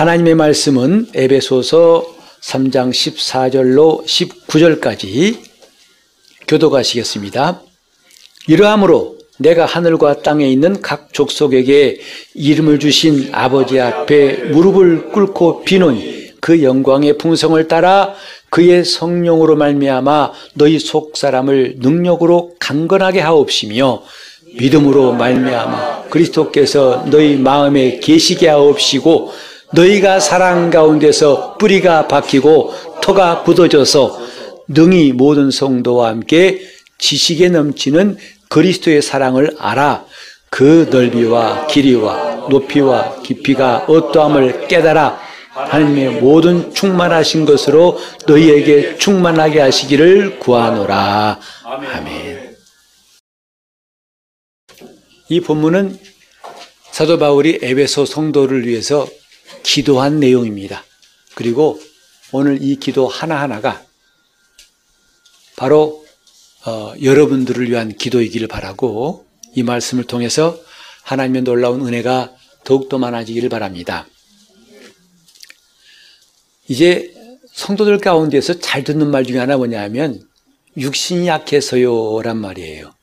하나님의 말씀은 에베소서 3장 14절로 19절까지 교도가시겠습니다. 이러함으로 내가 하늘과 땅에 있는 각 족속에게 이름을 주신 아버지 앞에 무릎을 꿇고 비노니 그 영광의 풍성을 따라 그의 성령으로 말미암아 너희 속 사람을 능력으로 강건하게 하옵시며 믿음으로 말미암아 그리스도께서 너희 마음에 계시게 하옵시고 너희가 사랑 가운데서 뿌리가 박히고 터가 굳어져서 능히 모든 성도와 함께 지식에 넘치는 그리스도의 사랑을 알아 그 넓이와 길이와 높이와 깊이가 어떠함을 깨달아 하나님의 모든 충만하신 것으로 너희에게 충만하게 하시기를 구하노라. 아멘. 이 본문은 사도 바울이 에베소 성도를 위해서 기도한 내용입니다. 그리고 오늘 이 기도 하나하나가 바로 어, 여러분들을 위한 기도이기를 바라고 이 말씀을 통해서 하나님의 놀라운 은혜가 더욱더 많아지기를 바랍니다. 이제 성도들 가운데서 잘 듣는 말 중에 하나 뭐냐면 육신이 약해서요란 말이에요.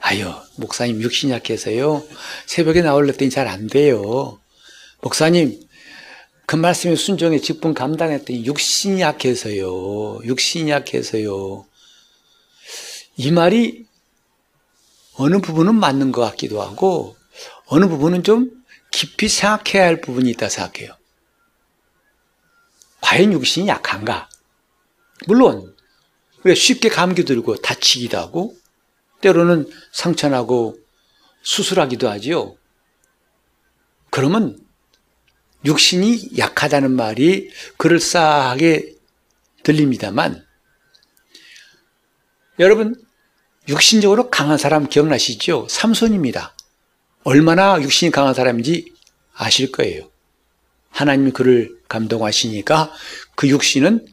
아유, 목사님 육신이 약해서요. 새벽에 나올랬더니 잘 안 돼요. 목사님, 그 말씀에 순종에 직분 감당했더니 육신이 약해서요. 육신이 약해서요. 이 말이 어느 부분은 맞는 것 같기도 하고 어느 부분은 좀 깊이 생각해야 할 부분이 있다 생각해요. 과연 육신이 약한가? 물론 우리가 쉽게 감기 들고 다치기도 하고 때로는 상처나고 수술하기도 하지요. 그러면 육신이 약하다는 말이 그럴싸하게 들립니다만 여러분 육신적으로 강한 사람 기억나시죠? 삼손입니다. 얼마나 육신이 강한 사람인지 아실 거예요. 하나님이 그를 감동하시니까 그 육신은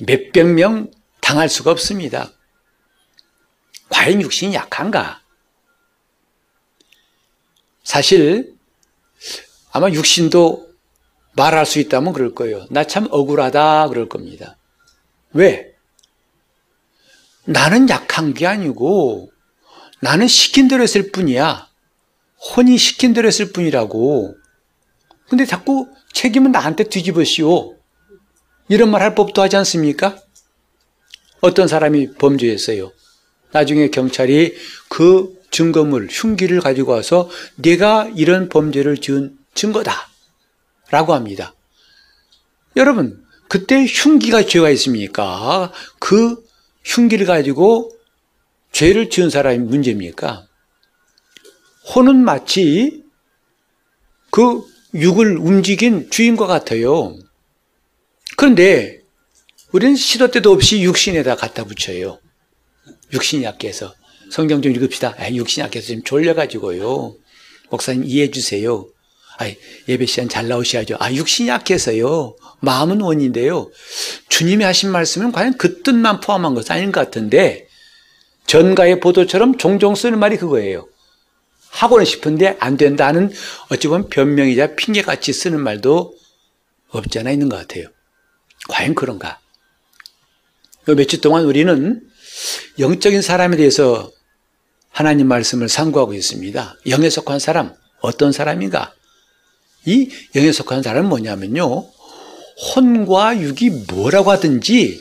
몇백 명 당할 수가 없습니다. 과연 육신이 약한가? 사실 아마 육신도 말할 수 있다면 그럴 거예요. 나 참 억울하다 그럴 겁니다. 왜? 나는 약한 게 아니고 나는 시킨 대로 했을 뿐이야. 혼이 시킨 대로 했을 뿐이라고. 근데 자꾸 책임은 나한테 뒤집어씌워. 이런 말 할 법도 하지 않습니까? 어떤 사람이 범죄했어요. 나중에 경찰이 그 증거물, 흉기를 가지고 와서 내가 이런 범죄를 지은 증거다. 라고 합니다. 여러분, 그때 흉기가 죄가 있습니까? 그 흉기를 가지고 죄를 지은 사람이 문제입니까? 혼은 마치 그 육을 움직인 주인과 같아요. 그런데 우리는 시도 때도 없이 육신에다 갖다 붙여요. 육신이 약해서. 성경 좀 읽읍시다. 아, 육신이 약해서 지금 졸려가지고요. 목사님 이해해 주세요. 아, 예배 시간 잘 나오셔야죠. 아, 육신이 약해서요. 마음은 원인데요. 주님이 하신 말씀은 과연 그 뜻만 포함한 것은 아닌 것 같은데, 전가의 보도처럼 종종 쓰는 말이 그거예요. 하고는 싶은데 안 된다는 어찌 보면 변명이자 핑계같이 쓰는 말도 없지 않아 있는 것 같아요. 과연 그런가? 며칠 동안 우리는 영적인 사람에 대해서 하나님 말씀을 상고하고 있습니다. 영에 속한 사람, 어떤 사람인가? 이 영에 속한 사람은 뭐냐면요. 혼과 육이 뭐라고 하든지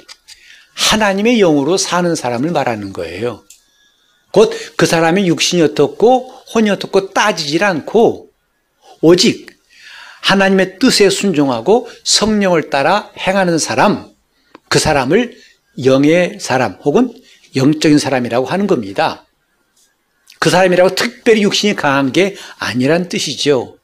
하나님의 영으로 사는 사람을 말하는 거예요. 곧 그 사람의 육신이 어떻고 혼이 어떻고 따지질 않고 오직 하나님의 뜻에 순종하고 성령을 따라 행하는 사람, 그 사람을 영의 사람 혹은 영적인 사람이라고 하는 겁니다. 그 사람이라고 특별히 육신이 강한 게 아니란 뜻이죠.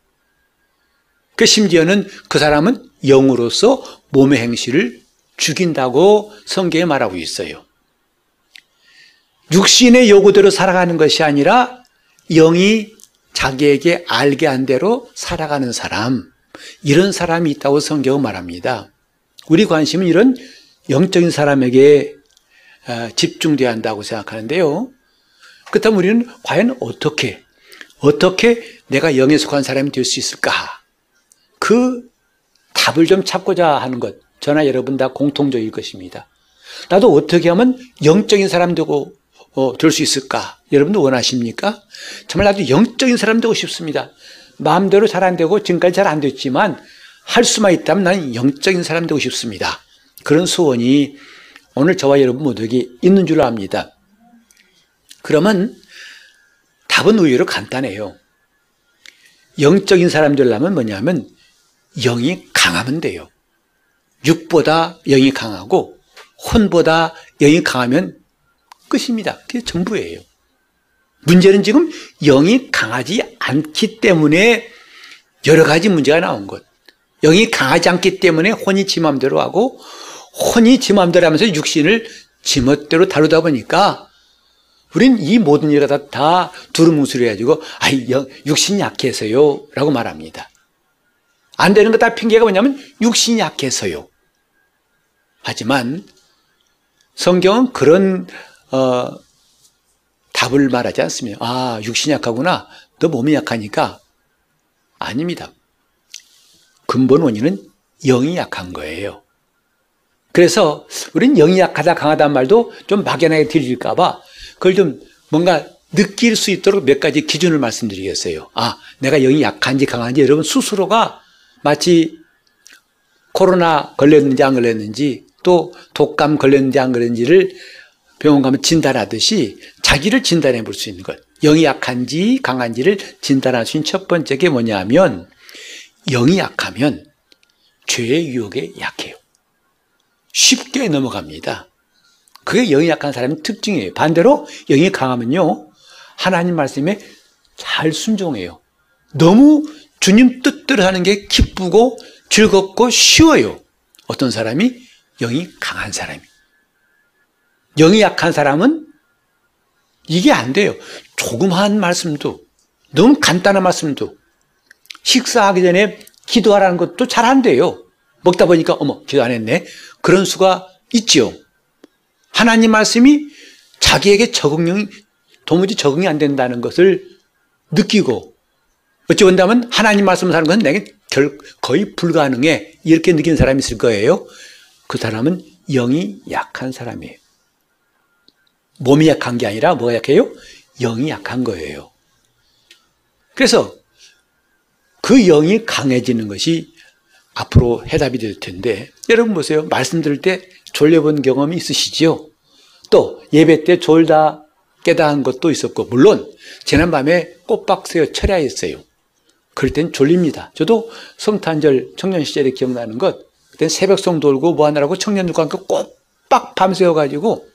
그 심지어는 그 사람은 영으로서 몸의 행실을 죽인다고 성경에 말하고 있어요. 육신의 요구대로 살아가는 것이 아니라 영이 자기에게 알게 한 대로 살아가는 사람, 이런 사람이 있다고 성경은 말합니다. 우리 관심은 이런 영적인 사람에게 어, 집중돼야 한다고 생각하는데요. 그렇다면 우리는 과연 어떻게, 어떻게 내가 영에 속한 사람이 될 수 있을까? 그 답을 좀 찾고자 하는 것, 저나 여러분 다 공통적일 것입니다. 나도 어떻게 하면 영적인 사람 되고 어, 될 수 있을까? 여러분도 원하십니까? 정말 나도 영적인 사람 되고 싶습니다. 마음대로 잘 안 되고 지금까지 잘 안 됐지만 할 수만 있다면 나는 영적인 사람 되고 싶습니다. 그런 소원이 오늘 저와 여러분 모두에게 있는 줄 압니다. 그러면 답은 의외로 간단해요. 영적인 사람 되려면 뭐냐면 영이 강하면 돼요. 육보다 영이 강하고 혼보다 영이 강하면 끝입니다. 그게 전부예요. 문제는 지금 영이 강하지 않기 때문에 여러 가지 문제가 나온 것. 영이 강하지 않기 때문에 혼이 지 맘대로 하고 혼이 지 맘대로 하면서 육신을 지 멋대로 다루다 보니까 우린 이 모든 일을 다, 다 두루뭉술해 가지고 아, 육신이 약해서요 라고 말합니다. 안 되는 거 다 핑계가 뭐냐면 육신이 약해서요. 하지만 성경은 그런 어, 답을 말하지 않습니다. 아, 육신이 약하구나. 너 몸이 약하니까. 아닙니다. 근본 원인은 영이 약한 거예요. 그래서 우리는 영이 약하다 강하다는 말도 좀 막연하게 들릴까 봐 그걸 좀 뭔가 느낄 수 있도록 몇 가지 기준을 말씀드리겠어요. 아, 내가 영이 약한지 강한지 여러분 스스로가 마치 코로나 걸렸는지 안 걸렸는지 또 독감 걸렸는지 안 걸렸는지를 병원 가면 진단하듯이 자기를 진단해 볼 수 있는 것. 영이 약한지 강한지를 진단할 수 있는 첫 번째 게 뭐냐면 영이 약하면 죄의 유혹에 약해요. 쉽게 넘어갑니다. 그게 영이 약한 사람의 특징이에요. 반대로 영이 강하면요. 하나님 말씀에 잘 순종해요. 너무 주님 뜻대로 하는 게 기쁘고 즐겁고 쉬워요. 어떤 사람이 영이 강한 사람이. 영이 약한 사람은 이게 안 돼요. 조그마한 말씀도 너무 간단한 말씀도 식사하기 전에 기도하라는 것도 잘 안 돼요. 먹다 보니까 어머 기도 안 했네. 그런 수가 있지요. 하나님 말씀이 자기에게 적응이 도무지 적응이 안 된다는 것을 느끼고 어찌 본다면 하나님 말씀을 사는 것은 내게 거의 불가능해 이렇게 느끼는 사람이 있을 거예요. 그 사람은 영이 약한 사람이에요. 몸이 약한 게 아니라 뭐가 약해요? 영이 약한 거예요. 그래서 그 영이 강해지는 것이 앞으로 해답이 될 텐데 여러분 보세요. 말씀 들을 때 졸려본 경험이 있으시지요? 또 예배 때 졸다 깨달은 것도 있었고 물론 지난밤에 새어 철야했어요. 그럴 땐 졸립니다. 저도 성탄절 청년 시절에 기억나는 것 그때 새벽송 돌고 뭐 하느라고 청년들과 함께 꼬박 밤새워가지고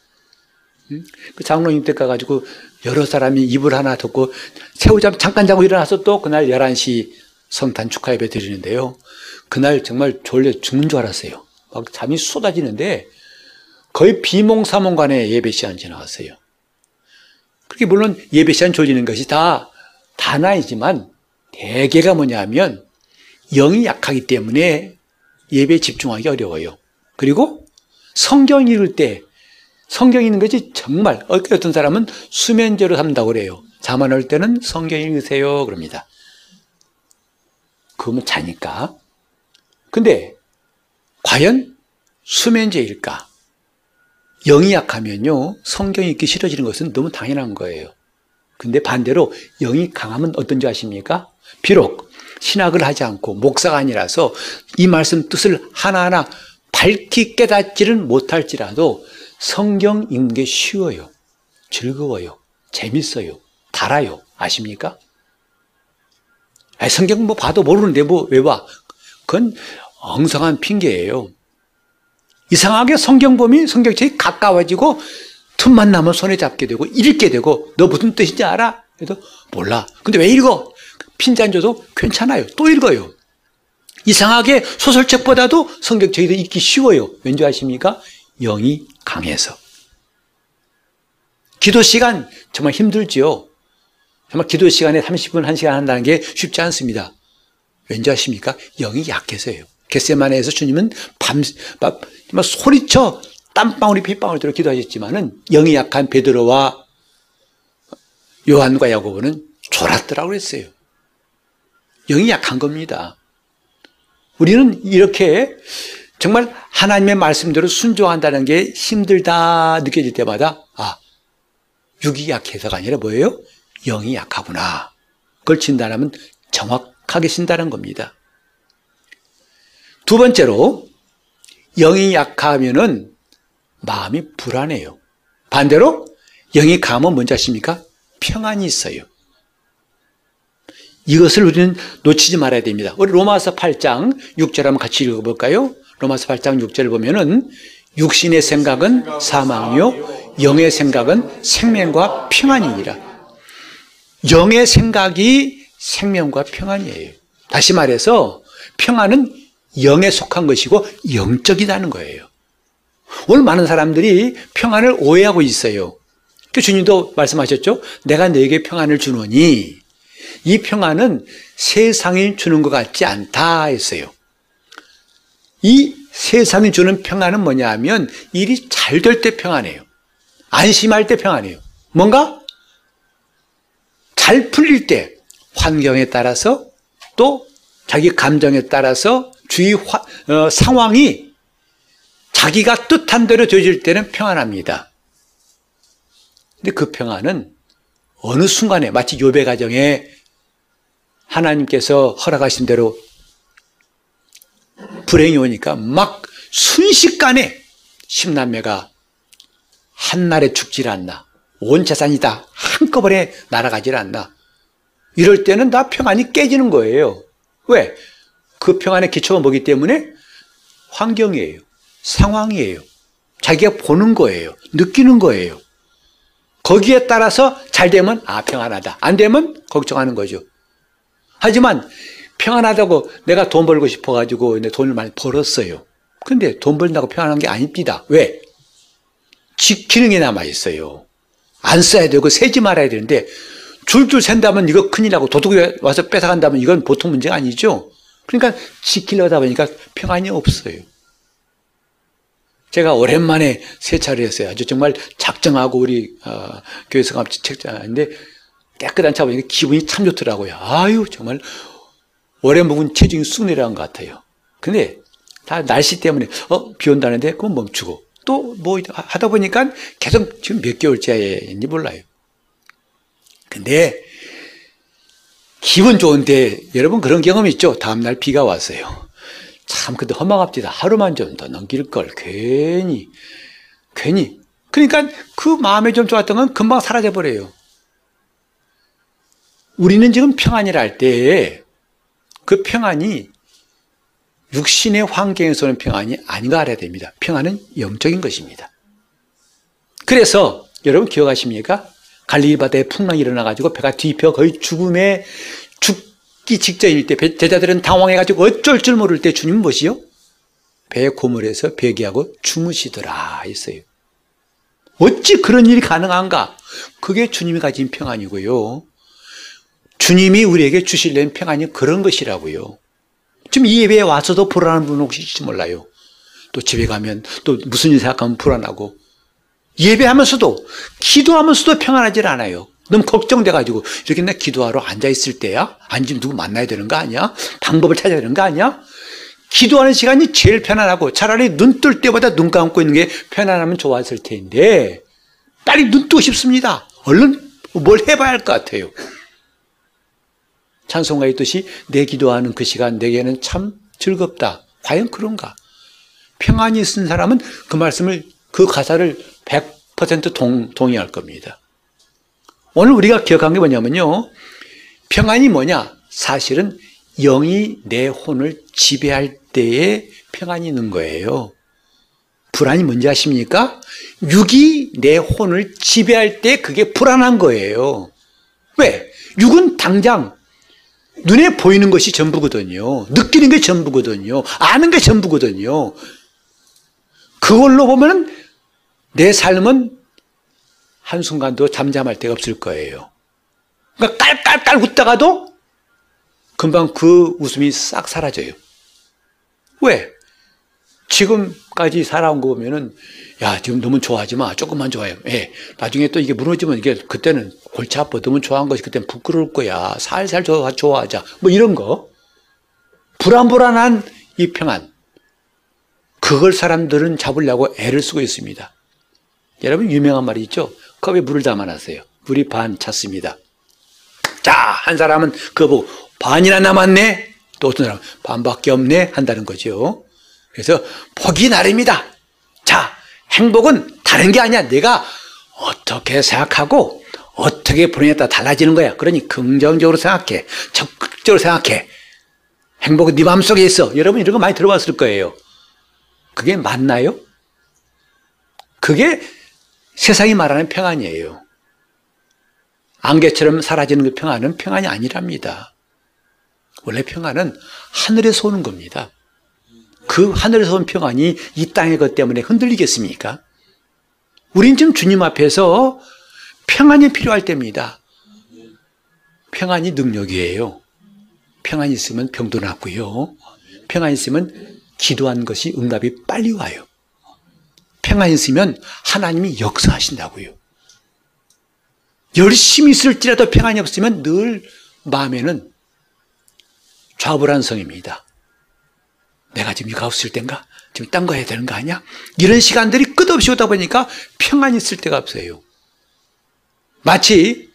그 장로님 댁 가가지고 여러 사람이 이불 하나 덮고 새우잠 잠깐 자고 일어나서 또 그날 11시 성탄 축하 예배 드리는데요. 그날 정말 졸려 죽는 줄 알았어요. 막 잠이 쏟아지는데 거의 비몽사몽간에 예배 시간 지나갔어요. 그렇게 물론 예배 시간 졸리는 것이 다 다나이지만 대개가 뭐냐면 영이 약하기 때문에 예배에 집중하기 어려워요. 그리고 성경 읽을 때 성경 읽는 것이 정말 어떤 사람은 수면제로 삼다고 그래요. 잠안올 때는 성경 읽으세요. 그럽니다. 그러면 자니까. 근데 과연 수면제일까? 영이 약하면요. 성경 읽기 싫어지는 것은 너무 당연한 거예요. 근데 반대로 영이 강하면 어떤지 아십니까? 비록 신학을 하지 않고 목사가 아니라서 이 말씀 뜻을 하나하나 밝히 깨닫지는 못할지라도 성경 읽는 게 쉬워요. 즐거워요. 재밌어요. 달아요. 아십니까? 성경 뭐 봐도 모르는데 뭐 왜 봐? 그건 엉성한 핑계예요. 이상하게 성경 봄이 성경책이 가까워지고 틈 만 나면 손에 잡게 되고 읽게 되고 너 무슨 뜻인지 알아? 그래도 몰라. 근데 왜 읽어? 핀잔 줘도 괜찮아요. 또 읽어요. 이상하게 소설책보다도 성경책이 더 읽기 쉬워요. 왠지 아십니까? 영이 강해서. 기도 시간 정말 힘들지요. 정말 기도 시간에 30분, 1시간 한다는 게 쉽지 않습니다. 왠지 아십니까? 영이 약해서예요. 겟세마네에서 주님은 밤, 밤 소리쳐 땀방울이 핏방울 들어 기도하셨지만은 영이 약한 베드로와 요한과 야고보는 졸았더라고 그랬어요. 영이 약한 겁니다. 우리는 이렇게 정말 하나님의 말씀대로 순종한다는 게 힘들다 느껴질 때마다 아 육이 약해서가 아니라 뭐예요? 영이 약하구나. 그걸 진단하면 정확하게 신다는 겁니다. 두 번째로 영이 약하면은 마음이 불안해요. 반대로 영이 강하면 뭔지 아십니까? 평안이 있어요. 이것을 우리는 놓치지 말아야 됩니다. 우리 로마서 8장 6절 한번 같이 읽어볼까요? 로마서 8장 6절 보면은 육신의 생각은 사망이요 영의 생각은 생명과 평안이니라. 영의 생각이 생명과 평안이에요. 다시 말해서 평안은 영에 속한 것이고 영적이라는 거예요. 오늘 많은 사람들이 평안을 오해하고 있어요. 그 주님도 말씀하셨죠? 내가 너에게 평안을 주노니 이 평안은 세상이 주는 것 같지 않다 했어요. 이 세상이 주는 평안은 뭐냐 하면 일이 잘 될 때 평안해요. 안심할 때 평안해요. 뭔가 잘 풀릴 때 환경에 따라서 또 자기 감정에 따라서 주위 화, 어, 상황이 자기가 뜻한 대로 되어질 때는 평안합니다. 근데 그 평안은 어느 순간에 마치 요배 가정에 하나님께서 허락하신 대로 불행이 오니까 막 순식간에 십남매가 한날에 죽질 않나. 온 재산이 다 한꺼번에 날아가질 않나. 이럴 때는 다 평안이 깨지는 거예요. 왜? 그 평안의 기초가 뭐기 때문에 환경이에요. 상황이에요. 자기가 보는 거예요. 느끼는 거예요. 거기에 따라서 잘 되면 아 평안하다. 안 되면 걱정하는 거죠. 하지만 평안하다고 내가 돈 벌고 싶어 가지고 돈을 많이 벌었어요. 근데 돈 벌다고 평안한 게 아닙니다. 왜? 지키는 게 남아 있어요. 안 써야 되고 세지 말아야 되는데 줄줄 샌다면 이거 큰일나고 도둑이 와서 뺏어간다면 이건 보통 문제가 아니죠. 그러니까 지키려다 보니까 평안이 없어요. 제가 오랜만에 세차를 했어요. 아주 정말 작정하고 우리 어, 교회에서 같이 책자인데 깨끗한 차 보니까 기분이 참 좋더라고요. 아유 정말 오래 묵은 체중이 쑥 내려간 것 같아요. 근데 다 날씨 때문에 어 비 온다는데 그건 멈추고 또 뭐 하다 보니까 계속 지금 몇 개월째인지 몰라요. 근데 기분 좋은데 여러분 그런 경험 있죠? 다음날 비가 왔어요. 참 근데 허망합니다. 하루만 좀 더 넘길 걸 괜히 괜히 그러니까 그 마음에 좀 좋았던 건 금방 사라져 버려요. 우리는 지금 평안이라 할때그 평안이 육신의 환경에서는 평안이 아닌가 알아야 됩니다. 평안은 영적인 것입니다. 그래서 여러분 기억하십니까? 갈릴리 바다에 풍랑이 일어나가지고 배가 뒤집혀 거의 죽음에 죽 기 직전일 때 제자들은 당황해가지고 어쩔 줄 모를 때 주님 무엇이요? 배 고물에서 배기하고 주무시더라 했어요. 어찌 그런 일이 가능한가? 그게 주님이 가진 평안이고요. 주님이 우리에게 주실려는 평안이 그런 것이라고요. 지금 이 예배에 와서도 불안한 분 혹시 있을지 몰라요. 또 집에 가면 또 무슨 일 생각하면 불안하고 예배하면서도 기도하면서도 평안하지 않아요. 너무 걱정돼가지고 이렇게 나 기도하러 앉아있을 때야? 앉으면 누구 만나야 되는 거 아니야? 방법을 찾아야 되는 거 아니야? 기도하는 시간이 제일 편안하고 차라리 눈 뜰 때보다 눈 감고 있는 게 편안하면 좋았을 텐데 빨리 눈 뜨고 싶습니다. 얼른 뭘 해봐야 할 것 같아요. 찬송가 있듯이 내 기도하는 그 시간 내게는 참 즐겁다. 과연 그런가? 평안이 쓴 사람은 그 말씀을 그 가사를 100% 동, 동의할 겁니다. 오늘 우리가 기억한 게 뭐냐면요. 평안이 뭐냐? 사실은 영이 내 혼을 지배할 때에 평안이 있는 거예요. 불안이 뭔지 아십니까? 육이 내 혼을 지배할 때 그게 불안한 거예요. 왜? 육은 당장 눈에 보이는 것이 전부거든요. 느끼는 게 전부거든요. 아는 게 전부거든요. 그걸로 보면 내 삶은 한순간도 잠잠할 데가 없을 거예요. 그러니까 깔깔깔 웃다가도 금방 그 웃음이 싹 사라져요. 왜? 지금까지 살아온 거 보면은 야 지금 너무 좋아하지 마 조금만 좋아요. 예. 나중에 또 이게 무너지면 이게 그때는 골치 아파 너무 좋아한 것이 그때는 부끄러울 거야. 살살 좋아 좋아하자 뭐 이런 거 불안불안한 이 평안. 그걸 사람들은 잡으려고 애를 쓰고 있습니다. 여러분 유명한 말이 있죠. 컵에 물을 담아놨어요. 물이 반 찼습니다. 자, 한 사람은 그거 보고 반이나 남았네. 또 어떤 사람은 반밖에 없네 한다는 거죠. 그래서 복이 나름이다. 자, 행복은 다른 게 아니야. 내가 어떻게 생각하고 어떻게 보느냐에 따라 달라지는 거야. 그러니 긍정적으로 생각해. 적극적으로 생각해. 행복은 네 마음속에 있어. 여러분 이런 거 많이 들어봤을 거예요. 그게 맞나요? 그게 세상이 말하는 평안이에요. 안개처럼 사라지는 그 평안은 평안이 아니랍니다. 원래 평안은 하늘에서 오는 겁니다. 그 하늘에서 온 평안이 이 땅의 것 때문에 흔들리겠습니까? 우린 지금 주님 앞에서 평안이 필요할 때입니다. 평안이 능력이에요. 평안이 있으면 병도 낫고요. 평안이 있으면 기도한 것이 응답이 빨리 와요. 평안이 있으면 하나님이 역사하신다고요. 열심히 있을지라도 평안이 없으면 늘 마음에는 좌불안성입니다. 내가 지금 이거 없을 땐가? 지금 딴 거 해야 되는 거 아니야? 이런 시간들이 끝없이 오다 보니까 평안이 있을 데가 없어요. 마치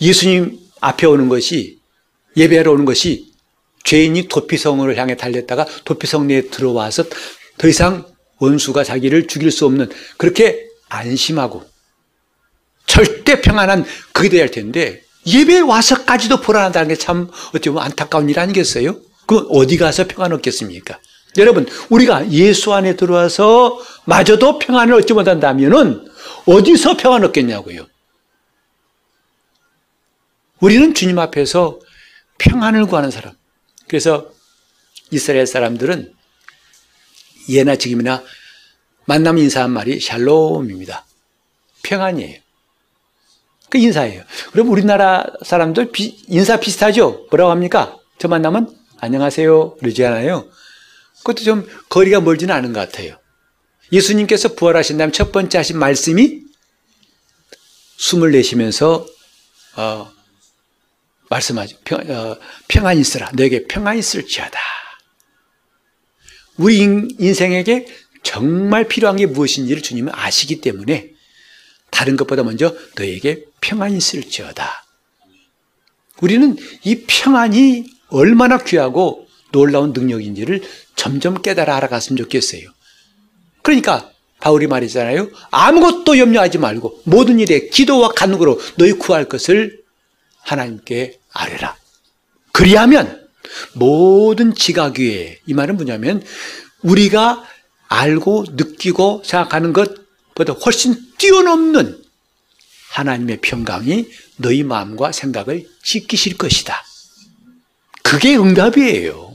예수님 앞에 오는 것이 예배하러 오는 것이 죄인이 도피성을 향해 달렸다가 도피성 내에 들어와서 더 이상 원수가 자기를 죽일 수 없는 그렇게 안심하고 절대 평안한 그게 돼야 할 텐데 예배에 와서까지도 불안하다는 게 참 어찌 보면 안타까운 일 아니겠어요? 그 어디 가서 평안 얻겠습니까? 여러분 우리가 예수 안에 들어와서 마저도 평안을 얻지 못한다면은 어디서 평안 얻겠냐고요? 우리는 주님 앞에서 평안을 구하는 사람. 그래서 이스라엘 사람들은 예나 지금이나 만남 인사한 말이 샬롬입니다. 평안이에요. 그 인사예요. 그럼 우리나라 사람들 비, 인사 비슷하죠? 뭐라고 합니까? 저 만나면 안녕하세요. 그러지 않아요? 그것도 좀 거리가 멀지는 않은 것 같아요. 예수님께서 부활하신 다음 첫 번째 하신 말씀이 숨을 내쉬면서 어, 말씀하죠. 평, 어, 평안 있으라. 너에게 평안 있을지어다. 우리 인생에게 정말 필요한 게 무엇인지를 주님은 아시기 때문에 다른 것보다 먼저 너에게 평안이 있을지어다. 우리는 이 평안이 얼마나 귀하고 놀라운 능력인지를 점점 깨달아 알아갔으면 좋겠어요. 그러니까 바울이 말했잖아요. 아무것도 염려하지 말고 모든 일에 기도와 간구로 너희 구할 것을 하나님께 아뢰라. 그리하면 모든 지각 위에 이 말은 뭐냐면 우리가 알고 느끼고 생각하는 것보다 훨씬 뛰어넘는 하나님의 평강이 너희 마음과 생각을 지키실 것이다. 그게 응답이에요.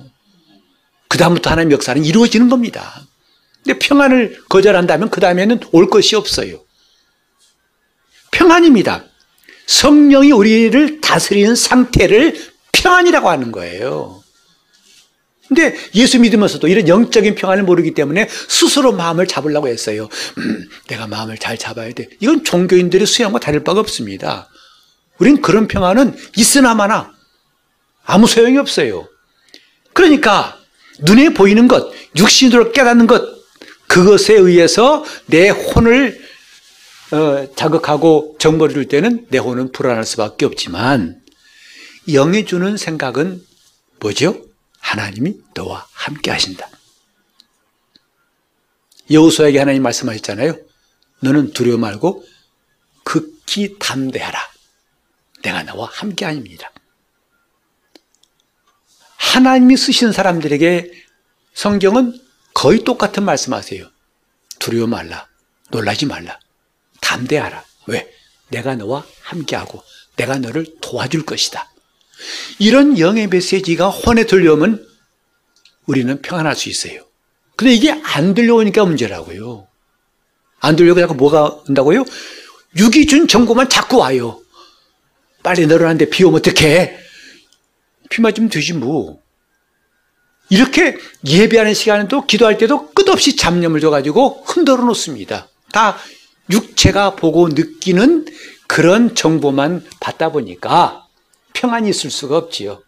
그 다음부터 하나님 역사는 이루어지는 겁니다. 근데 평안을 거절한다면 그 다음에는 올 것이 없어요. 평안입니다. 성령이 우리를 다스리는 상태를 평안이라고 하는 거예요. 근데 예수 믿으면서도 이런 영적인 평안을 모르기 때문에 스스로 마음을 잡으려고 했어요. 음, 내가 마음을 잘 잡아야 돼. 이건 종교인들의 수양과 다를 바가 없습니다. 우린 그런 평안은 있으나 마나 아무 소용이 없어요. 그러니까 눈에 보이는 것, 육신으로 깨닫는 것, 그것에 의해서 내 혼을 어, 자극하고 정보를 줄 때는 내 혼은 불안할 수밖에 없지만 영이 주는 생각은 뭐죠? 하나님이 너와 함께 하신다. 여호수아에게 하나님 말씀하셨잖아요. 너는 두려워 말고 극히 담대하라. 내가 너와 함께 아닙니다. 하나님이 쓰시는 사람들에게 성경은 거의 똑같은 말씀하세요. 두려워 말라. 놀라지 말라. 담대하라. 왜? 내가 너와 함께하고 내가 너를 도와줄 것이다. 이런 영의 메시지가 혼에 들려오면 우리는 평안할 수 있어요. 근데 이게 안 들려오니까 문제라고요. 안 자꾸 뭐가 온다고요? 육이 준 정보만 자꾸 와요. 빨리 늘어나는데 비 오면 어떡해? 비 맞으면 되지 뭐. 이렇게 예배하는 시간에도 기도할 때도 끝없이 잡념을 줘가지고 흔들어 놓습니다. 다 육체가 보고 느끼는 그런 정보만 받다 보니까 평안이 있을 수가 없지요.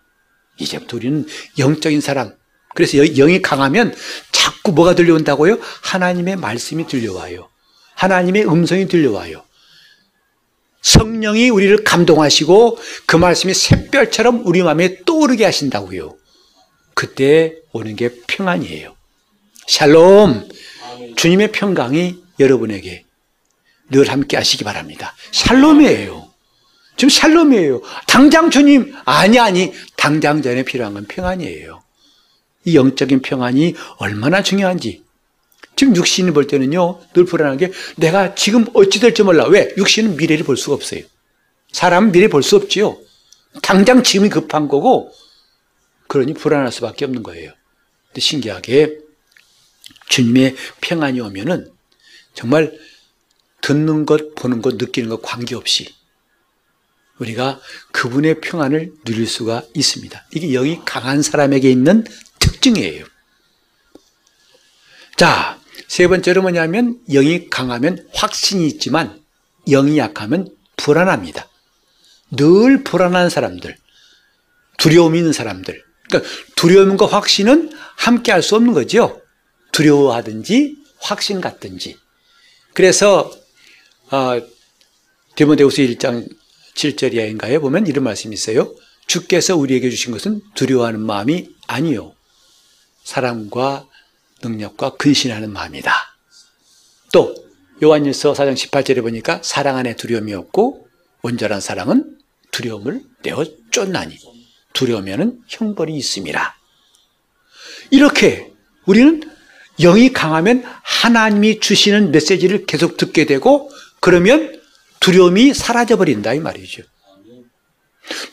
이제부터 우리는 영적인 사람, 그래서 영이 강하면 자꾸 뭐가 들려온다고요? 하나님의 말씀이 들려와요. 하나님의 음성이 들려와요. 성령이 우리를 감동하시고 그 말씀이 샛별처럼 우리 마음에 떠오르게 하신다고요. 그때 오는 게 평안이에요. 샬롬! 주님의 평강이 여러분에게 늘 함께 하시기 바랍니다. 샬롬이에요. 지금 샬롬이에요. 당장 주님, 아니, 아니, 당장 전에 필요한 건 평안이에요. 이 영적인 평안이 얼마나 중요한지. 지금 육신이 볼 때는요, 늘 불안한 게 내가 지금 어찌 될지 몰라. 왜? 육신은 미래를 볼 수가 없어요. 사람은 미래 볼 수 없지요. 당장 지금이 급한 거고, 그러니 불안할 수밖에 없는 거예요. 근데 신기하게 주님의 평안이 오면은 정말 듣는 것, 보는 것, 느끼는 것 관계없이 우리가 그분의 평안을 누릴 수가 있습니다. 이게 영이 강한 사람에게 있는 특징이에요. 자, 세 번째로 뭐냐면 영이 강하면 확신이 있지만 영이 약하면 불안합니다. 늘 불안한 사람들, 두려움이 있는 사람들. 그러니까 두려움과 확신은 함께 할 수 없는 거죠. 두려워하든지 확신 같든지. 그래서 어, 디모데후서 1장 7절 이하인가에 보면 이런 말씀이 있어요. 주께서 우리에게 주신 것은 두려워하는 마음이 아니요. 사랑과 능력과 근신하는 마음이다. 또 요한일서 4장 18절에 보니까 사랑 안에 두려움이 없고 온전한 사랑은 두려움을 내어 쫓나니 두려우면은 형벌이 있습니다. 이렇게 우리는 영이 강하면 하나님이 주시는 메시지를 계속 듣게 되고 그러면 두려움이 사라져 버린다 이 말이죠.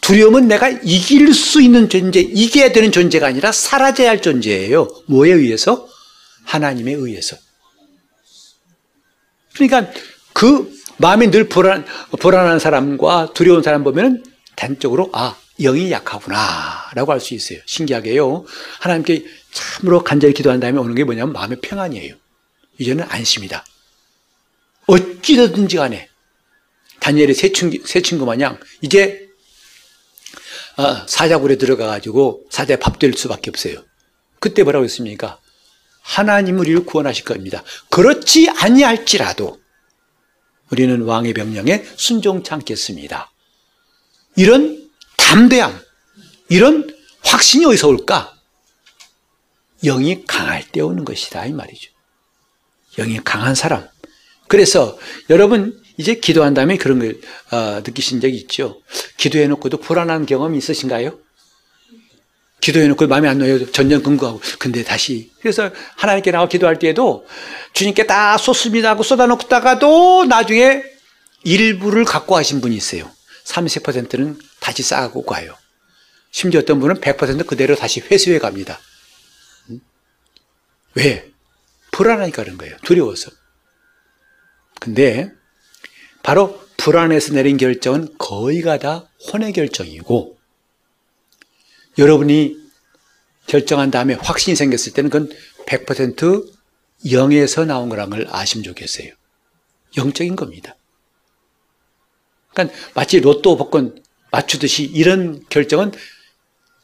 두려움은 내가 이길 수 있는 존재, 이겨야 되는 존재가 아니라 사라져야 할 존재예요. 뭐에 의해서? 하나님에 의해서. 그러니까 그 마음이 늘 불안, 불안한 사람과 두려운 사람 보면 단적으로 아, 영이 약하구나 라고 할 수 있어요. 신기하게요. 하나님께 참으로 간절히 기도한 다음에 오는 게 뭐냐면 마음의 평안이에요. 이제는 안심이다. 어찌되든지 간에 다니엘의 새 친구, 새 친구 마냥 이제 어, 사자굴에 들어가가지고 사자의 밥 될 수밖에 없어요. 그때 뭐라고 했습니까? 하나님 우리를 구원하실 겁니다. 그렇지 아니할지라도 우리는 왕의 명령에 순종치 않겠습니다. 이런 담대함, 이런 확신이 어디서 올까? 영이 강할 때 오는 것이다 이 말이죠. 영이 강한 사람. 그래서 여러분 이제 기도한 다음에 그런 걸 어, 느끼신 적이 있죠. 기도해놓고도 불안한 경험이 있으신가요? 기도해놓고 마음에 안 놓여도 전전긍긍하고 근데 다시 그래서 하나님께 나와 기도할 때에도 주님께 다 쏟습니다 하고 쏟아놓다가도 나중에 일부를 갖고 하신 분이 있어요. 30%는 다시 쌓고 가요. 심지어 어떤 분은 100% 그대로 다시 회수해 갑니다. 왜? 불안하니까 그런 거예요. 두려워서. 근데 바로 불안해서 내린 결정은 거의가 다 혼의 결정이고 여러분이 결정한 다음에 확신이 생겼을 때는 그건 100% 영에서 나온 거라는 걸 아시면 좋겠어요. 영적인 겁니다. 그러니까 마치 로또 복권 맞추듯이 이런 결정은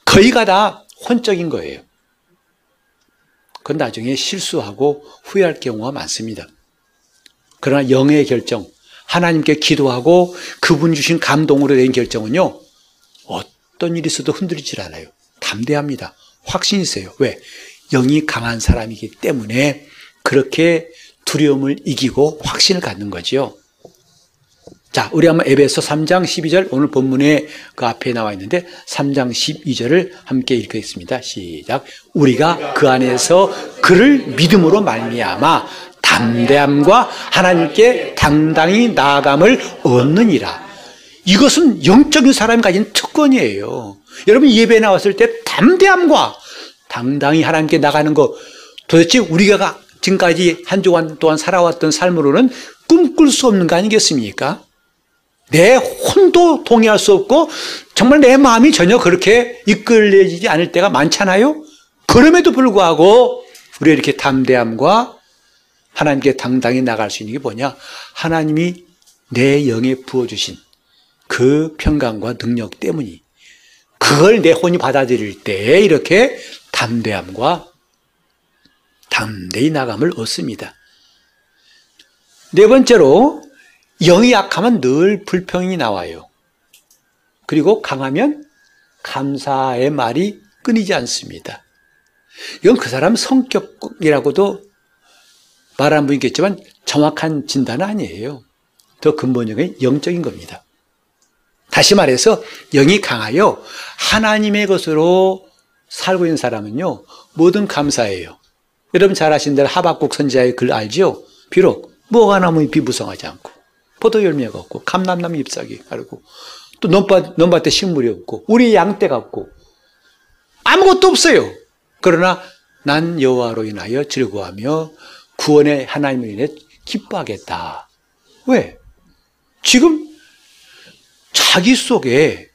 거의가 다 혼적인 거예요. 그건 나중에 실수하고 후회할 경우가 많습니다. 그러나 영의 결정, 하나님께 기도하고 그분 주신 감동으로 된 결정은요, 어떤 일이 있어도 흔들리질 않아요. 담대합니다. 확신이 있어요. 왜? 영이 강한 사람이기 때문에 그렇게 두려움을 이기고 확신을 갖는 거지요. 자, 우리 한번 에베소 3장 12절 오늘 본문에 그 앞에 나와 있는데 3장 12절을 함께 읽겠습니다. 시작. 우리가 그 안에서 그를 믿음으로 말미암아 담대함과 하나님께 당당히 나아감을 얻느니라. 이것은 영적인 사람이 가진 특권이에요. 여러분 예배 나왔을 때 담대함과 당당히 하나님께 나가는 거 도대체 우리가 지금까지 한 주간 동안 살아왔던 삶으로는 꿈꿀 수 없는 거 아니겠습니까? 내 혼도 동의할 수 없고 정말 내 마음이 전혀 그렇게 이끌려지지 않을 때가 많잖아요. 그럼에도 불구하고 우리가 이렇게 담대함과 하나님께 당당히 나갈 수 있는 게 뭐냐? 하나님이 내 영에 부어주신 그 평강과 능력 때문이 그걸 내 혼이 받아들일 때 이렇게 담대함과 담대히 나감을 얻습니다. 네 번째로 영이 약하면 늘 불평이 나와요. 그리고 강하면 감사의 말이 끊이지 않습니다. 이건 그 사람 성격이라고도 말한 분이 겠지만 정확한 진단은 아니에요. 더 근본적인 영적인 겁니다. 다시 말해서 영이 강하여 하나님의 것으로 살고 있는 사람은요, 뭐든 감사해요. 여러분 잘 아시는 대로 하박국 선지자의 글 알죠? 비록 뭐가 나무 잎이 무성하지 않고 포도 열매가 없고 감람나무 잎사귀 가르고 또 논밭, 논밭에 식물이 없고 우리 양떼가 없고 아무것도 없어요. 그러나 난 여호와로 인하여 즐거워하며 구원의 하나님을 인해 기뻐하겠다. 왜? 지금 자기 속에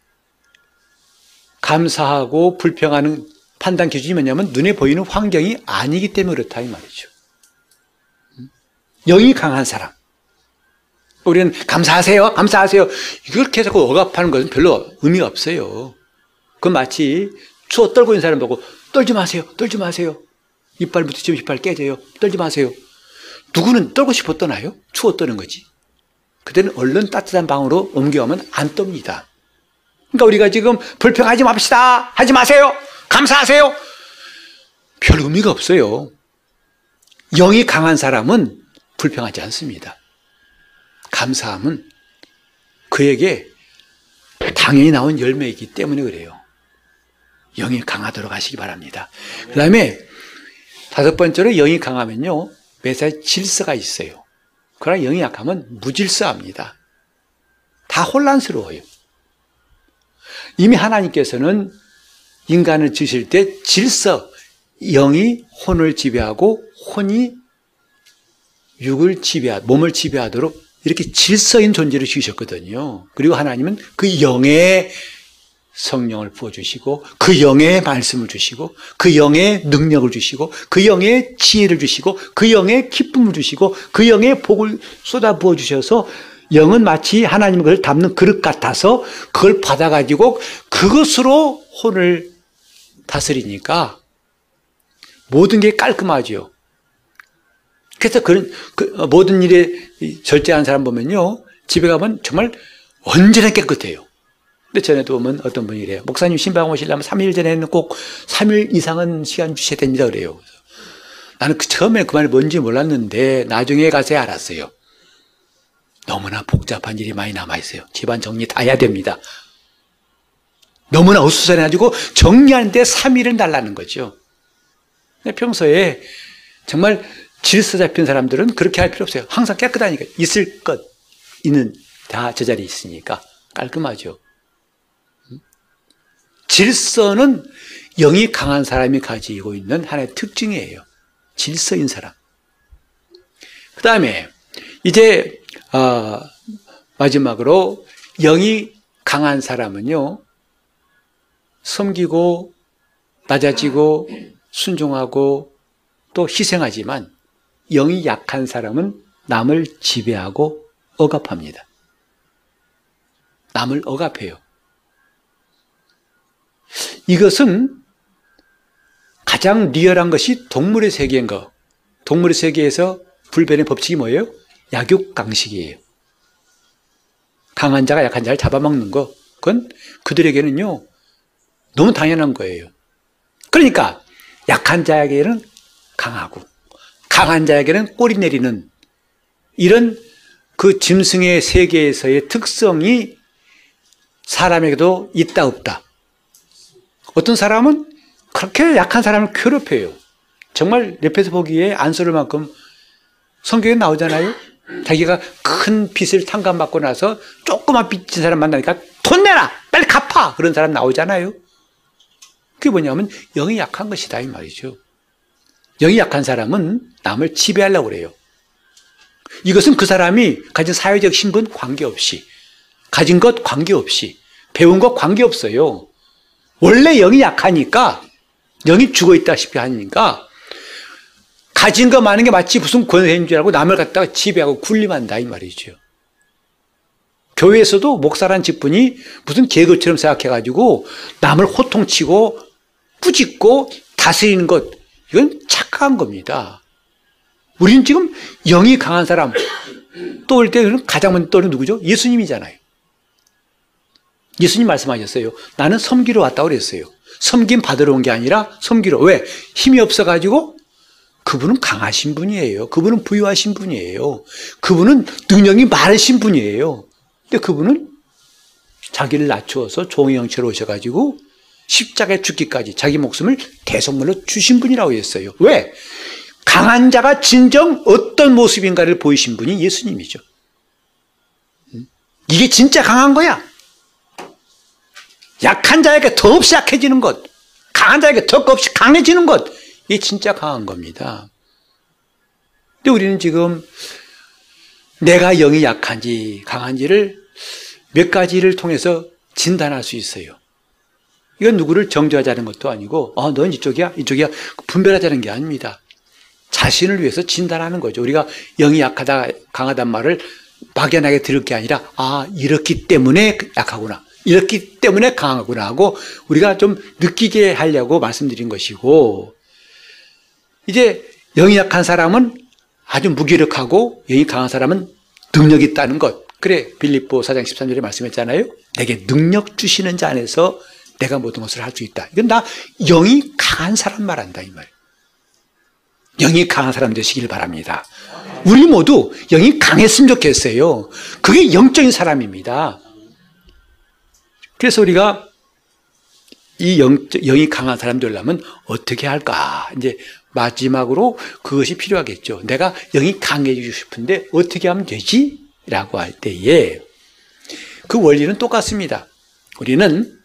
감사하고 불평하는 판단 기준이 뭐냐면 눈에 보이는 환경이 아니기 때문에 그렇다 이 말이죠. 영이 강한 사람. 우리는 감사하세요, 감사하세요. 이걸 계속 억압하는 것은 별로 의미가 없어요. 그 마치 추워 떨고 있는 사람 보고 떨지 마세요, 떨지 마세요. 이빨 부딪히면 이빨 깨져요. 떨지 마세요. 누구는 떨고 싶어 떠나요? 추워 떠는 거지. 그때는 얼른 따뜻한 방으로 옮겨오면 안 떱니다. 그러니까 우리가 지금 불평하지 맙시다. 하지 마세요. 감사하세요. 별 의미가 없어요. 영이 강한 사람은 불평하지 않습니다. 감사함은 그에게 당연히 나온 열매이기 때문에 그래요. 영이 강하도록 하시기 바랍니다. 그 다음에 다섯 번째로 영이 강하면요. 매사에 질서가 있어요. 그러나 영이 약하면 무질서합니다. 다 혼란스러워요. 이미 하나님께서는 인간을 지으실 때 질서, 영이 혼을 지배하고 혼이 육을 지배하, 몸을 지배하도록 이렇게 질서인 존재를 지으셨거든요. 그리고 하나님은 그 영의 성령을 부어주시고 그 영의 말씀을 주시고 그 영의 능력을 주시고 그 영의 지혜를 주시고 그 영의 기쁨을 주시고 그 영의 복을 쏟아 부어 주셔서 영은 마치 하나님의 그걸 담는 그릇 같아서 그걸 받아가지고 그것으로 혼을 다스리니까 모든 게 깔끔하죠. 그래서 그런 그 모든 일에 절제하는 사람 보면요 집에 가면 정말 언제나 깨끗해요. 근데 전에도 보면 어떤 분이 래요 목사님 신방 오시려면 3일 전에는 꼭 3일 이상은 시간 주셔야 됩니다. 그래요. 나는 그 처음에 그 말이 뭔지 몰랐는데 나중에 가서 알았어요. 너무나 복잡한 일이 많이 남아있어요. 집안 정리 다 해야 됩니다. 너무나 어수선해가지고 정리하는데 3일은 달라는 거죠. 평소에 정말 질서 잡힌 사람들은 그렇게 할 필요 없어요. 항상 깨끗하니까. 있을 것, 있는 다 제자리에 있으니까 깔끔하죠. 질서는 영이 강한 사람이 가지고 있는 하나의 특징이에요. 질서인 사람. 그 다음에 이제 어, 마지막으로 영이 강한 사람은요. 섬기고 낮아지고 순종하고 또 희생하지만 영이 약한 사람은 남을 지배하고 억압합니다. 남을 억압해요. 이것은 가장 리얼한 것이 동물의 세계인 거. 동물의 세계에서 불변의 법칙이 뭐예요? 약육강식이에요. 강한 자가 약한 자를 잡아먹는 거. 그건 그들에게는요, 너무 당연한 거예요. 그러니까 약한 자에게는 강하고, 강한 자에게는 꼬리 내리는 이런 그 짐승의 세계에서의 특성이 사람에게도 있다 없다. 어떤 사람은 그렇게 약한 사람을 괴롭혀요. 정말 옆에서 보기에 안쓰러울 만큼 성경에 나오잖아요. 자기가 큰 빚을 탕감받고 나서 조그만 빚진 사람 만나니까 돈 내라! 빨리 갚아! 그런 사람 나오잖아요. 그게 뭐냐면 영이 약한 것이다 이 말이죠. 영이 약한 사람은 남을 지배하려고 그래요. 이것은 그 사람이 가진 사회적 신분 관계없이 가진 것 관계없이 배운 것 관계없어요. 원래 영이 약하니까 영이 죽어 있다시피 하니까 가진 거 많은 게 마치 무슨 권세인 줄 알고 남을 갖다가 지배하고 군림한다 이 말이죠. 교회에서도 목사란 직분이 무슨 계급처럼 생각해가지고 남을 호통치고 꾸짖고 다스리는 것, 이건 착각한 겁니다. 우리는 지금 영이 강한 사람, 떠올 때 가장 먼저 떠오르는 누구죠? 예수님이잖아요. 예수님 말씀하셨어요. 나는 섬기러 왔다고 그랬어요. 섬김 받으러 온 게 아니라 섬기러. 왜? 힘이 없어가지고 그분은 강하신 분이에요. 그분은 부유하신 분이에요. 그분은 능력이 많으신 분이에요. 근데 그분은 자기를 낮추어서 종의 형체로 오셔가지고 십자가에 죽기까지 자기 목숨을 대성물로 주신 분이라고 했어요. 왜? 강한 자가 진정 어떤 모습인가를 보이신 분이 예수님이죠. 음? 이게 진짜 강한 거야. 약한 자에게 더없이 약해지는 것, 강한 자에게 더없이 강해지는 것, 이게 진짜 강한 겁니다. 근데 우리는 지금 내가 영이 약한지 강한지를 몇 가지를 통해서 진단할 수 있어요. 이건 누구를 정죄하자는 것도 아니고, 아, 넌 이쪽이야, 이쪽이야, 분별하자는 게 아닙니다. 자신을 위해서 진단하는 거죠. 우리가 영이 약하다, 강하단 말을 막연하게 들을 게 아니라, 아, 이렇기 때문에 약하구나. 이렇기 때문에 강하구나 하고 우리가 좀 느끼게 하려고 말씀드린 것이고, 이제 영이 약한 사람은 아주 무기력하고 영이 강한 사람은 능력이 있다는 것. 그래, 빌립보 4장 13절에 말씀했잖아요. 내게 능력 주시는 자 안에서 내가 모든 것을 할 수 있다. 이건 나 영이 강한 사람 말한다, 이 말. 영이 강한 사람 되시길 바랍니다. 우리 모두 영이 강했으면 좋겠어요. 그게 영적인 사람입니다. 그래서 우리가 이 영, 영이 강한 사람 되려면 어떻게 할까? 이제 마지막으로 그것이 필요하겠죠. 내가 영이 강해지고 싶은데 어떻게 하면 되지? 라고 할 때에 그 원리는 똑같습니다. 우리는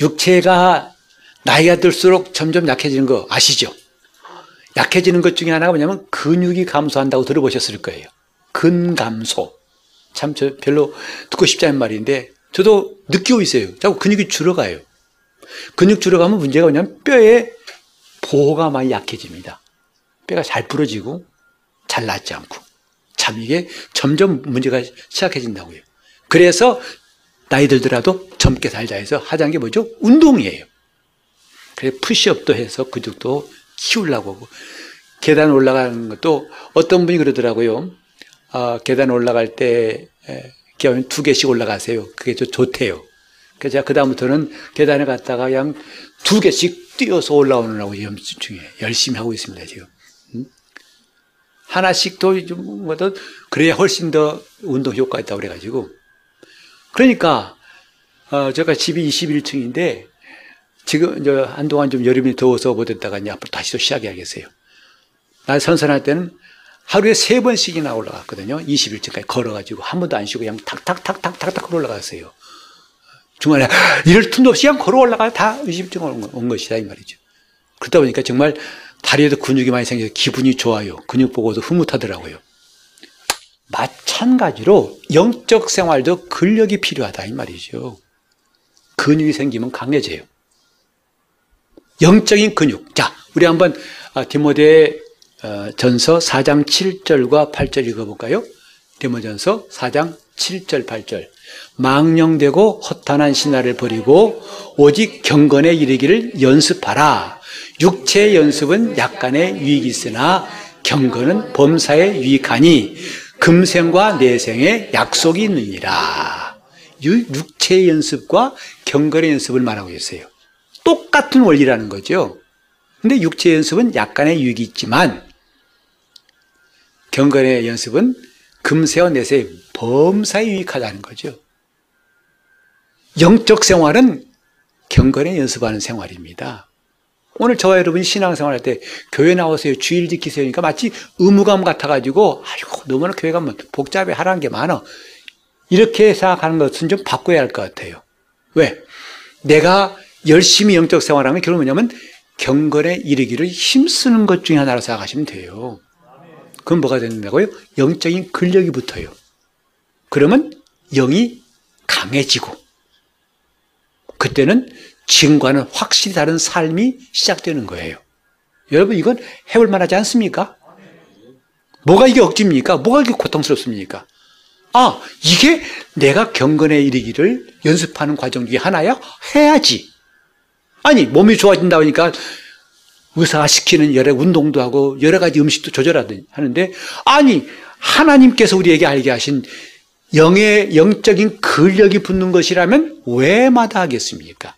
육체가 나이가 들수록 점점 약해지는 거 아시죠? 약해지는 것 중에 하나가 뭐냐면 근육이 감소한다고 들어보셨을 거예요. 근감소. 참 저 별로 듣고 싶지 않은 말인데 저도 느끼고 있어요. 자꾸 근육이 줄어가요. 근육 줄어가면 문제가 뭐냐면 뼈에 보호가 많이 약해집니다. 뼈가 잘 부러지고 잘 낫지 않고. 참 이게 점점 문제가 시작해진다고요. 그래서 나이 들더라도 젊게 살자 해서 하자는 게 뭐죠? 운동이에요. 그래 푸시업도 해서 근육도 키우려고 하고 계단 올라가는 것도 어떤 분이 그러더라고요. 아, 계단 올라갈 때 기하면 두 개씩 올라가세요. 그게 좀 좋대요. 그래서 제가 그다음부터는 계단에 갔다가 그냥 두 개씩 뛰어서 올라오느라고 지금 중에 열심히 하고 있습니다, 지금. 음? 하나씩 더, 뭐 더, 그래야 훨씬 더 운동 효과가 있다고 그래가지고. 그러니까, 어, 제가 집이 21층인데, 지금, 이제 한동안 좀 여름이 더워서 못했다가 이제 앞으로 다시 또 시작해야겠어요. 날 선선할 때는 하루에 세 번씩이나 올라갔거든요. 21층까지 걸어가지고 한 번도 안 쉬고 그냥 탁탁탁탁탁탁 걸어 올라갔어요. 중간에 이럴 틈도 없이 그냥 걸어 올라가 다 20층 온, 온 것이다 이 말이죠. 그러다 보니까 정말 다리에도 근육이 많이 생겨서 기분이 좋아요. 근육 보고도 흐뭇하더라고요. 마찬가지로 영적 생활도 근력이 필요하다 이 말이죠. 근육이 생기면 강해져요. 영적인 근육. 자, 우리 한번 아, 디모데 어, 전서 4장 7절과 8절 읽어볼까요? 디모전서 4장 7절 8절 망령되고 허탄한 신화를 버리고 오직 경건에 이르기를 연습하라. 육체의 연습은 약간의 유익이 있으나 경건은 범사에 유익하니 금생과 내생에 약속이 있느니라. 육체의 연습과 경건의 연습을 말하고 있어요. 똑같은 원리라는 거죠. 근데 육체 연습은 약간의 유익이 있지만 경건의 연습은 금세와 내세 범사에 유익하다는 거죠. 영적 생활은 경건에 연습하는 생활입니다. 오늘 저와 여러분 신앙생활 할 때 교회 나오세요. 주일 지키세요. 그러니까 마치 의무감 같아가지고 아이고 너무나 교회 가면 복잡해 하라는 게 많아. 이렇게 생각하는 것은 좀 바꿔야 할 것 같아요. 왜? 내가 열심히 영적 생활하면 결국 뭐냐면 경건에 이르기를 힘쓰는 것 중에 하나로 생각하시면 돼요. 그럼 뭐가 된다고요? 영적인 근력이 붙어요. 그러면 영이 강해지고 그때는 지금과는 확실히 다른 삶이 시작되는 거예요. 여러분 이건 해볼 만하지 않습니까? 뭐가 이게 억지입니까? 뭐가 이게 고통스럽습니까? 아, 이게 내가 경건에 이르기를 연습하는 과정 중에 하나야? 해야지. 아니, 몸이 좋아진다 보니까 의사가 시키는 여러 운동도 하고 여러 가지 음식도 조절하는데 아니, 하나님께서 우리에게 알게 하신 영의 영적인 근력이 붙는 것이라면 왜 마다하겠습니까?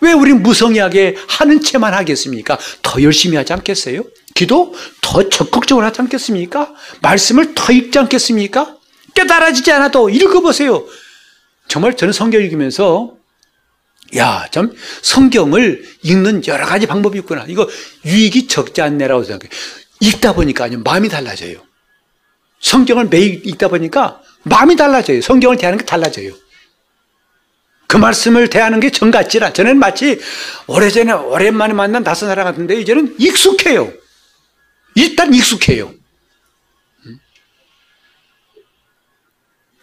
왜 우리 무성의하게 하는 채만 하겠습니까? 더 열심히 하지 않겠어요? 기도 더 적극적으로 하지 않겠습니까? 말씀을 더 읽지 않겠습니까? 깨달아지지 않아도 읽어보세요. 정말 저는 성경 읽으면서 야, 참 성경을 읽는 여러 가지 방법이 있구나. 이거 유익이 적지 않네라고 생각해요. 읽다 보니까 아니 마음이 달라져요. 성경을 매일 읽다 보니까 마음이 달라져요. 성경을 대하는 게 달라져요. 그 말씀을 대하는 게전 같지라. 저는 마치 오래전에 오랜만에 만난 다섯 사람 같은데 이제는 익숙해요. 일단 익숙해요. 음?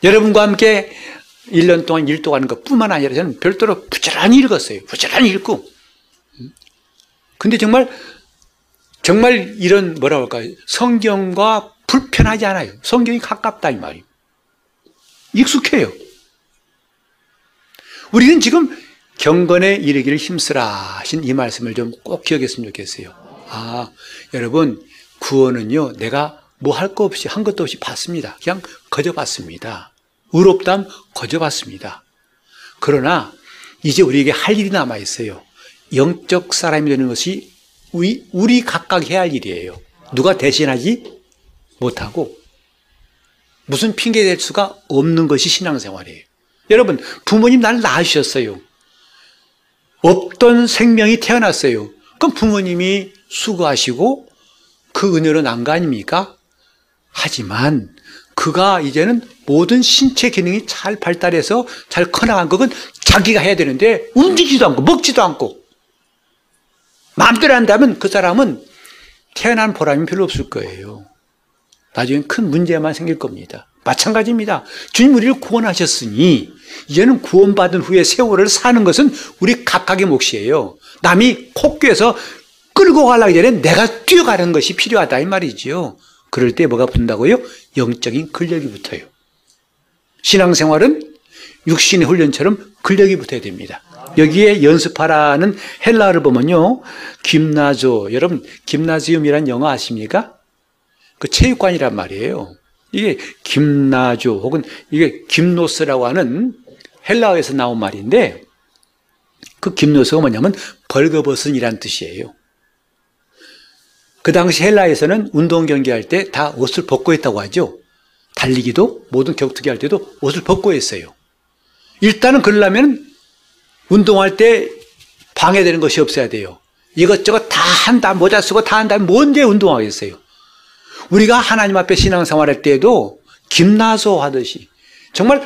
여러분과 함께 1년 동안 일도 하는 것 뿐만 아니라 저는 별도로 부지런히 읽었어요. 부지런히 읽고. 음? 근데 정말, 정말 이런 뭐라고 할까요? 성경과 불편하지 않아요. 성경이 가깝다 이 말이에요. 익숙해요. 우리는 지금 경건에 이르기를 힘쓰라 하신 이 말씀을 좀 꼭 기억했으면 좋겠어요. 아, 여러분, 구원은요, 내가 뭐 할 거 없이, 한 것도 없이 받습니다. 그냥 거저 받습니다. 의롭담 거저 받습니다. 그러나, 이제 우리에게 할 일이 남아 있어요. 영적 사람이 되는 것이 우리, 우리 각각 해야 할 일이에요. 누가 대신하지 못하고, 무슨 핑계 댈 수가 없는 것이 신앙생활이에요. 여러분, 부모님 날 낳으셨어요. 없던 생명이 태어났어요. 그럼 부모님이 수고하시고 그 은혜로 난 거 아닙니까? 하지만 그가 이제는 모든 신체 기능이 잘 발달해서 잘 커나간 것은 자기가 해야 되는데 움직이지도 않고 먹지도 않고 마음대로 한다면 그 사람은 태어난 보람이 별로 없을 거예요. 나중에 큰 문제만 생길 겁니다. 마찬가지입니다. 주님 우리를 구원하셨으니 이제는 구원받은 후에 세월을 사는 것은 우리 각각의 몫이에요. 남이 코끼에서 끌고 가려기 전에 내가 뛰어가는 것이 필요하다 이 말이지요. 그럴 때 뭐가 붙는다고요? 영적인 근력이 붙어요. 신앙생활은 육신의 훈련처럼 근력이 붙어야 됩니다. 여기에 연습하라는 헬라어를 보면요. 김나조, 여러분 김나지움이란 영어 아십니까? 그 체육관이란 말이에요. 이게 김나조 혹은 이게 김노스라고 하는 헬라어에서 나온 말인데 그 김노스가 뭐냐면 벌거벗은이란 뜻이에요. 그 당시 헬라에서는 운동 경기할 때 다 옷을 벗고 했다고 하죠. 달리기도 모든 격투기 할 때도 옷을 벗고 했어요. 일단은 그러려면 운동할 때 방해되는 것이 없어야 돼요. 이것저것 다 한다, 모자 쓰고 다 한다면 뭔데 운동하겠어요. 우리가 하나님 앞에 신앙생활할 때에도 김나소 하듯이 정말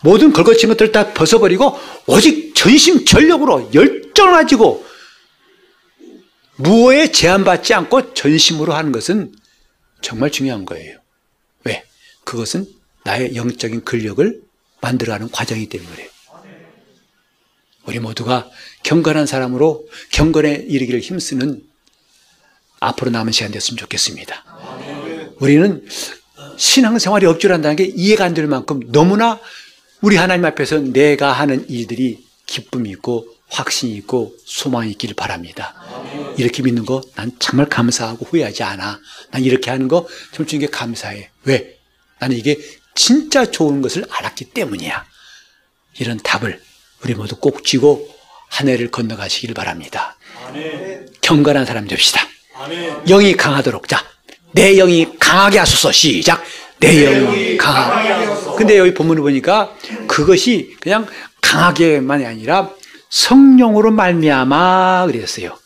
모든 걸거친 것들 다 벗어버리고 오직 전심 전력으로 열정을 가지고 무엇에 제한받지 않고 전심으로 하는 것은 정말 중요한 거예요. 왜? 그것은 나의 영적인 근력을 만들어가는 과정이기 때문에 우리 모두가 경건한 사람으로 경건에 이르기를 힘쓰는 앞으로 남은 시간 됐으면 좋겠습니다. 우리는 신앙생활이 억지한다는 게 이해가 안 될 만큼 너무나 우리 하나님 앞에서 내가 하는 일들이 기쁨이 있고 확신이 있고 소망이 있기를 바랍니다. 이렇게 믿는 거 난 정말 감사하고 후회하지 않아. 난 이렇게 하는 거 정말 게 감사해. 왜? 나는 이게 진짜 좋은 것을 알았기 때문이야. 이런 답을 우리 모두 꼭 쥐고 한 해를 건너가시길 바랍니다. 경건한 사람 됩시다. 영이 강하도록. 자, 내 영이 강하게 하소서. 시작. 내 영이 강하게 하소서. 근데 여기 본문을 보니까 그것이 그냥 강하게만이 아니라 성령으로 말미암아 그랬어요.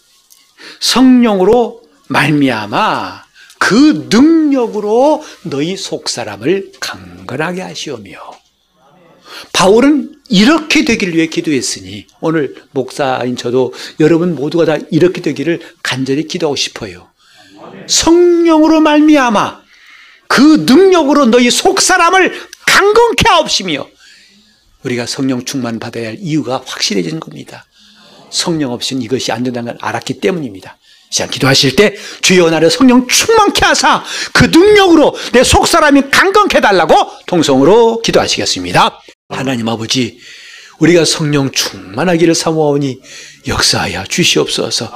성령으로 말미암아 그 능력으로 너희 속 사람을 강건하게 하시오며 바울은 이렇게 되기를 위해 기도했으니 오늘 목사인 저도 여러분 모두가 다 이렇게 되기를 간절히 기도하고 싶어요. 성령으로 말미암아 그 능력으로 너희 속 사람을 강건케 하옵시며 우리가 성령 충만 받아야 할 이유가 확실해진 겁니다. 성령 없이는 이것이 안 된다는 걸 알았기 때문입니다. 시간 기도하실 때 주여 나를 성령 충만케 하사 그 능력으로 내 속사람이 강건케 달라고 통성으로 기도하시겠습니다. 하나님 아버지 우리가 성령 충만하기를 사모하오니 역사하여 주시옵소서.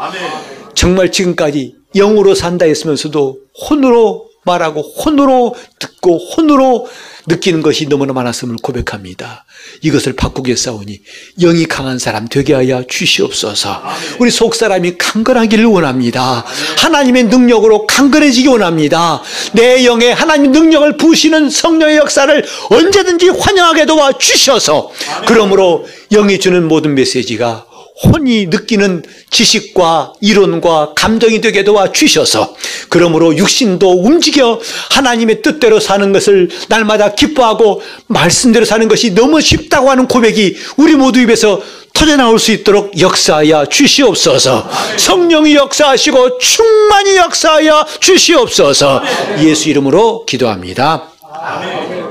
정말 지금까지 영으로 산다 했으면서도 혼으로 말하고 혼으로 듣고 혼으로 느끼는 것이 너무나 많았음을 고백합니다. 이것을 바꾸겠사오니 영이 강한 사람 되게 하여 주시옵소서. 우리 속 사람이 강건하기를 원합니다. 하나님의 능력으로 강건해지기 원합니다. 내 영에 하나님 능력을 부으시는 성령의 역사를 언제든지 환영하게 도와 주셔서 그러므로 영이 주는 모든 메시지가 혼이 느끼는 지식과 이론과 감정이 되게 도와 주셔서 그러므로 육신도 움직여 하나님의 뜻대로 사는 것을 날마다 기뻐하고 말씀대로 사는 것이 너무 쉽다고 하는 고백이 우리 모두 입에서 터져나올 수 있도록 역사하여 주시옵소서 성령이 역사하시고 충만히 역사하여 주시옵소서 예수 이름으로 기도합니다. 아멘.